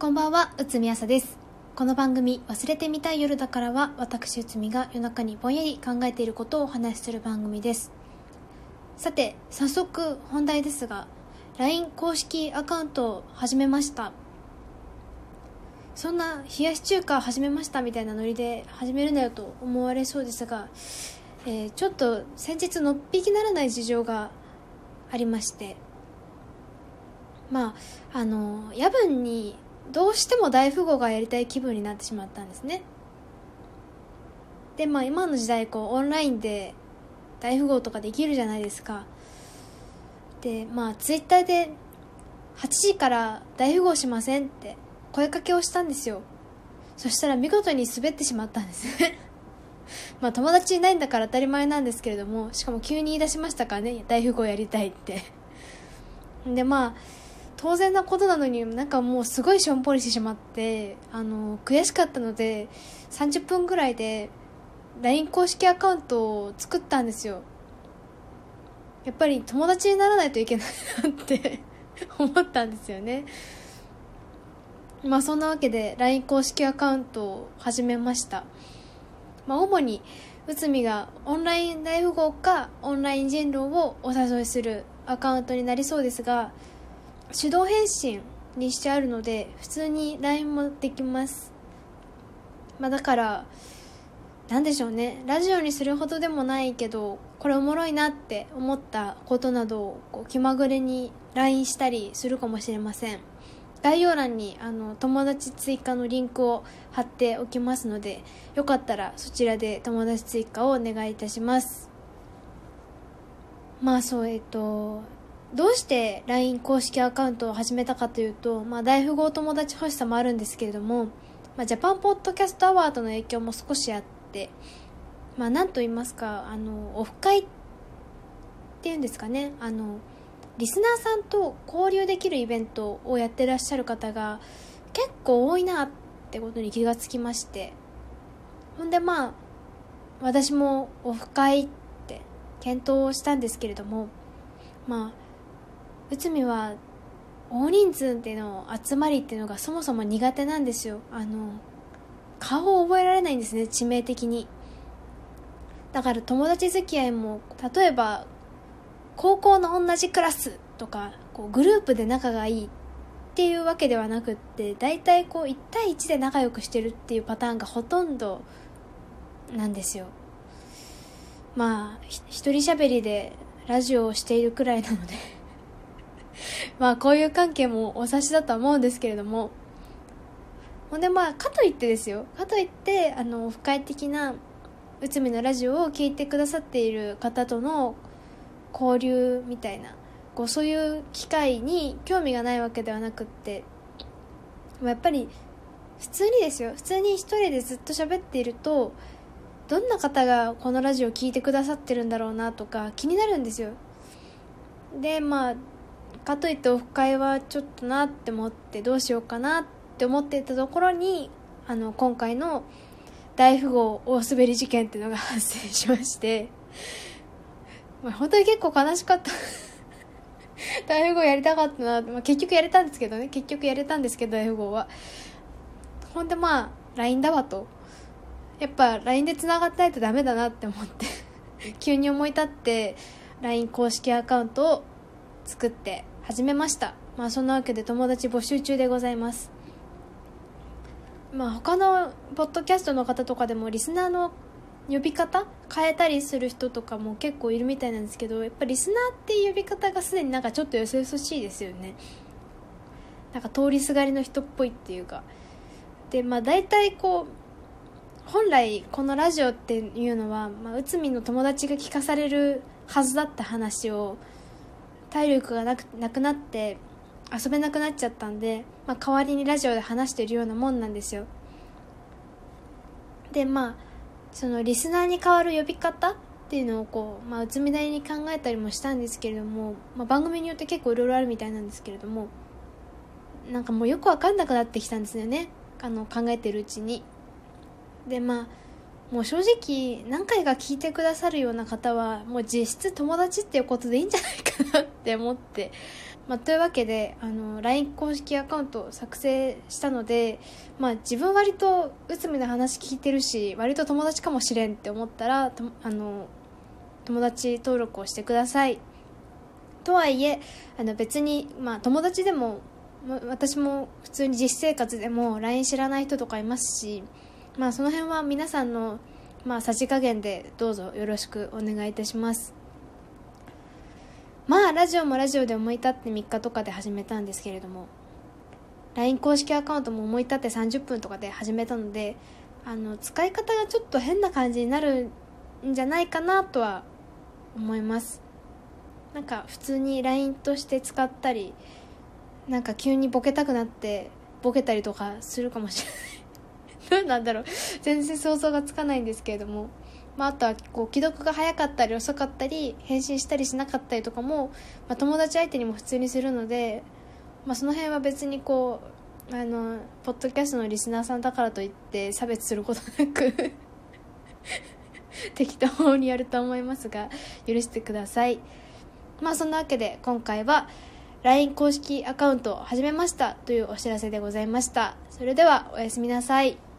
こんばんは、内海朝です。この番組、忘れてみたい夜だからは、私内海が夜中にぼんやり考えていることをお話しする番組です。さて、早速本題ですが、LINE 公式アカウントを始めました。そんな冷やし中華始めましたみたいなノリで始めるなよと思われそうですが、えーちょっと先日のっぴきならない事情がありまして、まあ、あの、夜分にどうしても大富豪がやりたい気分になってしまったんですね。で、まあ今の時代、こう、オンラインで大富豪とかできるじゃないですか。で、まあツイッターで8時から大富豪しませんって声かけをしたんですよ。そしたら見事に滑ってしまったんですね。まあ友達いないんだから当たり前なんですけれども、しかも急に言い出しましたからね、大富豪やりたいって。で、まあ、当然なことなのになんかもうすごいしょんぼりしてしまってあの悔しかったので30分ぐらいで LINE 公式アカウントを作ったんですよ。やっぱり友達にならないといけないなって 思ったんですよね。まあそんなわけで LINE 公式アカウントを始めました。まあ主に内海がオンライン大富豪かオンライン人狼をお誘いするアカウントになりそうですが手動返信にしてあるので普通に LINE もできます。まあだからなんでしょうね。ラジオにするほどでもないけどこれおもろいなって思ったことなどをこう気まぐれに LINE したりするかもしれません。概要欄にあの友達追加のリンクを貼っておきますのでよかったらそちらで友達追加をお願いいたします。まあそうえっとどうして LINE 公式アカウントを始めたかというと、まあ、大富豪友達欲しさもあるんですけれども、まあ、ジャパンポッドキャストアワードの影響も少しあって、まあ、なんと言いますかあのオフ会っていうんですかね。あのリスナーさんと交流できるイベントをやってらっしゃる方が結構多いなってことに気がつきまして。ほんでまあ私もオフ会って検討したんですけれどもまあ内海は大人数での集まりっていうのがそもそも苦手なんですよ。あの顔を覚えられないんですね致命的に。だから友達付き合いも例えば高校の同じクラスとかこうグループで仲がいいっていうわけではなくって大体こう1対1で仲良くしてるっていうパターンがほとんどなんですよ。まあ一人喋りでラジオをしているくらいなので。まあこういう関係もお察しだとは思うんですけれども。ほんでまあかといってですよ。かといってあのオフ会的な内海のラジオを聞いてくださっている方との交流みたいなこうそういう機会に興味がないわけではなくって。まあやっぱり普通にですよ。普通に一人でずっと喋っているとどんな方がこのラジオを聞いてくださってるんだろうなとか気になるんですよ。でまあかといってオフ会はちょっとなって思ってどうしようかなって思ってたところにあの今回の大富豪大滑り事件っていうのが発生しまして、まあ、本当に結構悲しかった。大富豪やりたかったな、まあ、結局やれたんですけどね。結局やれたんですけど大富豪は。ほんでまあ LINE だわと。やっぱ LINE で繋がってないとダメだなって思って 急に思い立って LINE 公式アカウントを作って始めました。まあそんなわけで友達募集中でございます。まあ他のポッドキャストの方とかでもリスナーの呼び方変えたりする人とかも結構いるみたいなんですけどやっぱリスナーっていう呼び方がすでになんかちょっとよそよそしいですよね。なんか通りすがりの人っぽいっていうか。でまあ大体こう本来このラジオっていうのは、まあ、内海の友達が聞かされるはずだった話を体力がなくなくなって遊べなくなっちゃったんで、まあ、代わりにラジオで話してるようなもんなんですよ。でまあそのリスナーに代わる呼び方っていうのをこう、まあ、内海なりに考えたりもしたんですけれども、まあ、番組によって結構いろいろあるみたいなんですけれどもなんかもうよく分かんなくなってきたんですよね。あの考えてるうちに。でまあもう正直何回か聞いてくださるような方はもう実質友達っていうことでいいんじゃないかなって思って。まあ、というわけであの LINE 公式アカウントを作成したので、まあ、自分割と内海の話聞いてるし割と友達かもしれんって思ったらあの友達登録をしてください。とはいえあの別に、まあ、友達でも私も普通に実生活でも LINE 知らない人とかいますし、まあ、その辺は皆さんの、まあ、さじ加減でどうぞよろしくお願いいたします。まあラジオもラジオで思い立って3日とかで始めたんですけれども LINE 公式アカウントも思い立って30分とかで始めたのであの使い方がちょっと変な感じになるんじゃないかなとは思います。なんか普通に LINE として使ったりなんか急にボケたくなってボケたりとかするかもしれない。なんだろう。全然想像がつかないんですけれども、まあ、あとはこう既読が早かったり遅かったり返信したりしなかったりとかも、まあ、友達相手にも普通にするので、まあ、その辺は別にこうあのポッドキャストのリスナーさんだからといって差別することなく 適当にやると思いますが許してください。まあそんなわけで今回は LINE 公式アカウントを始めましたというお知らせでございました。それではおやすみなさい。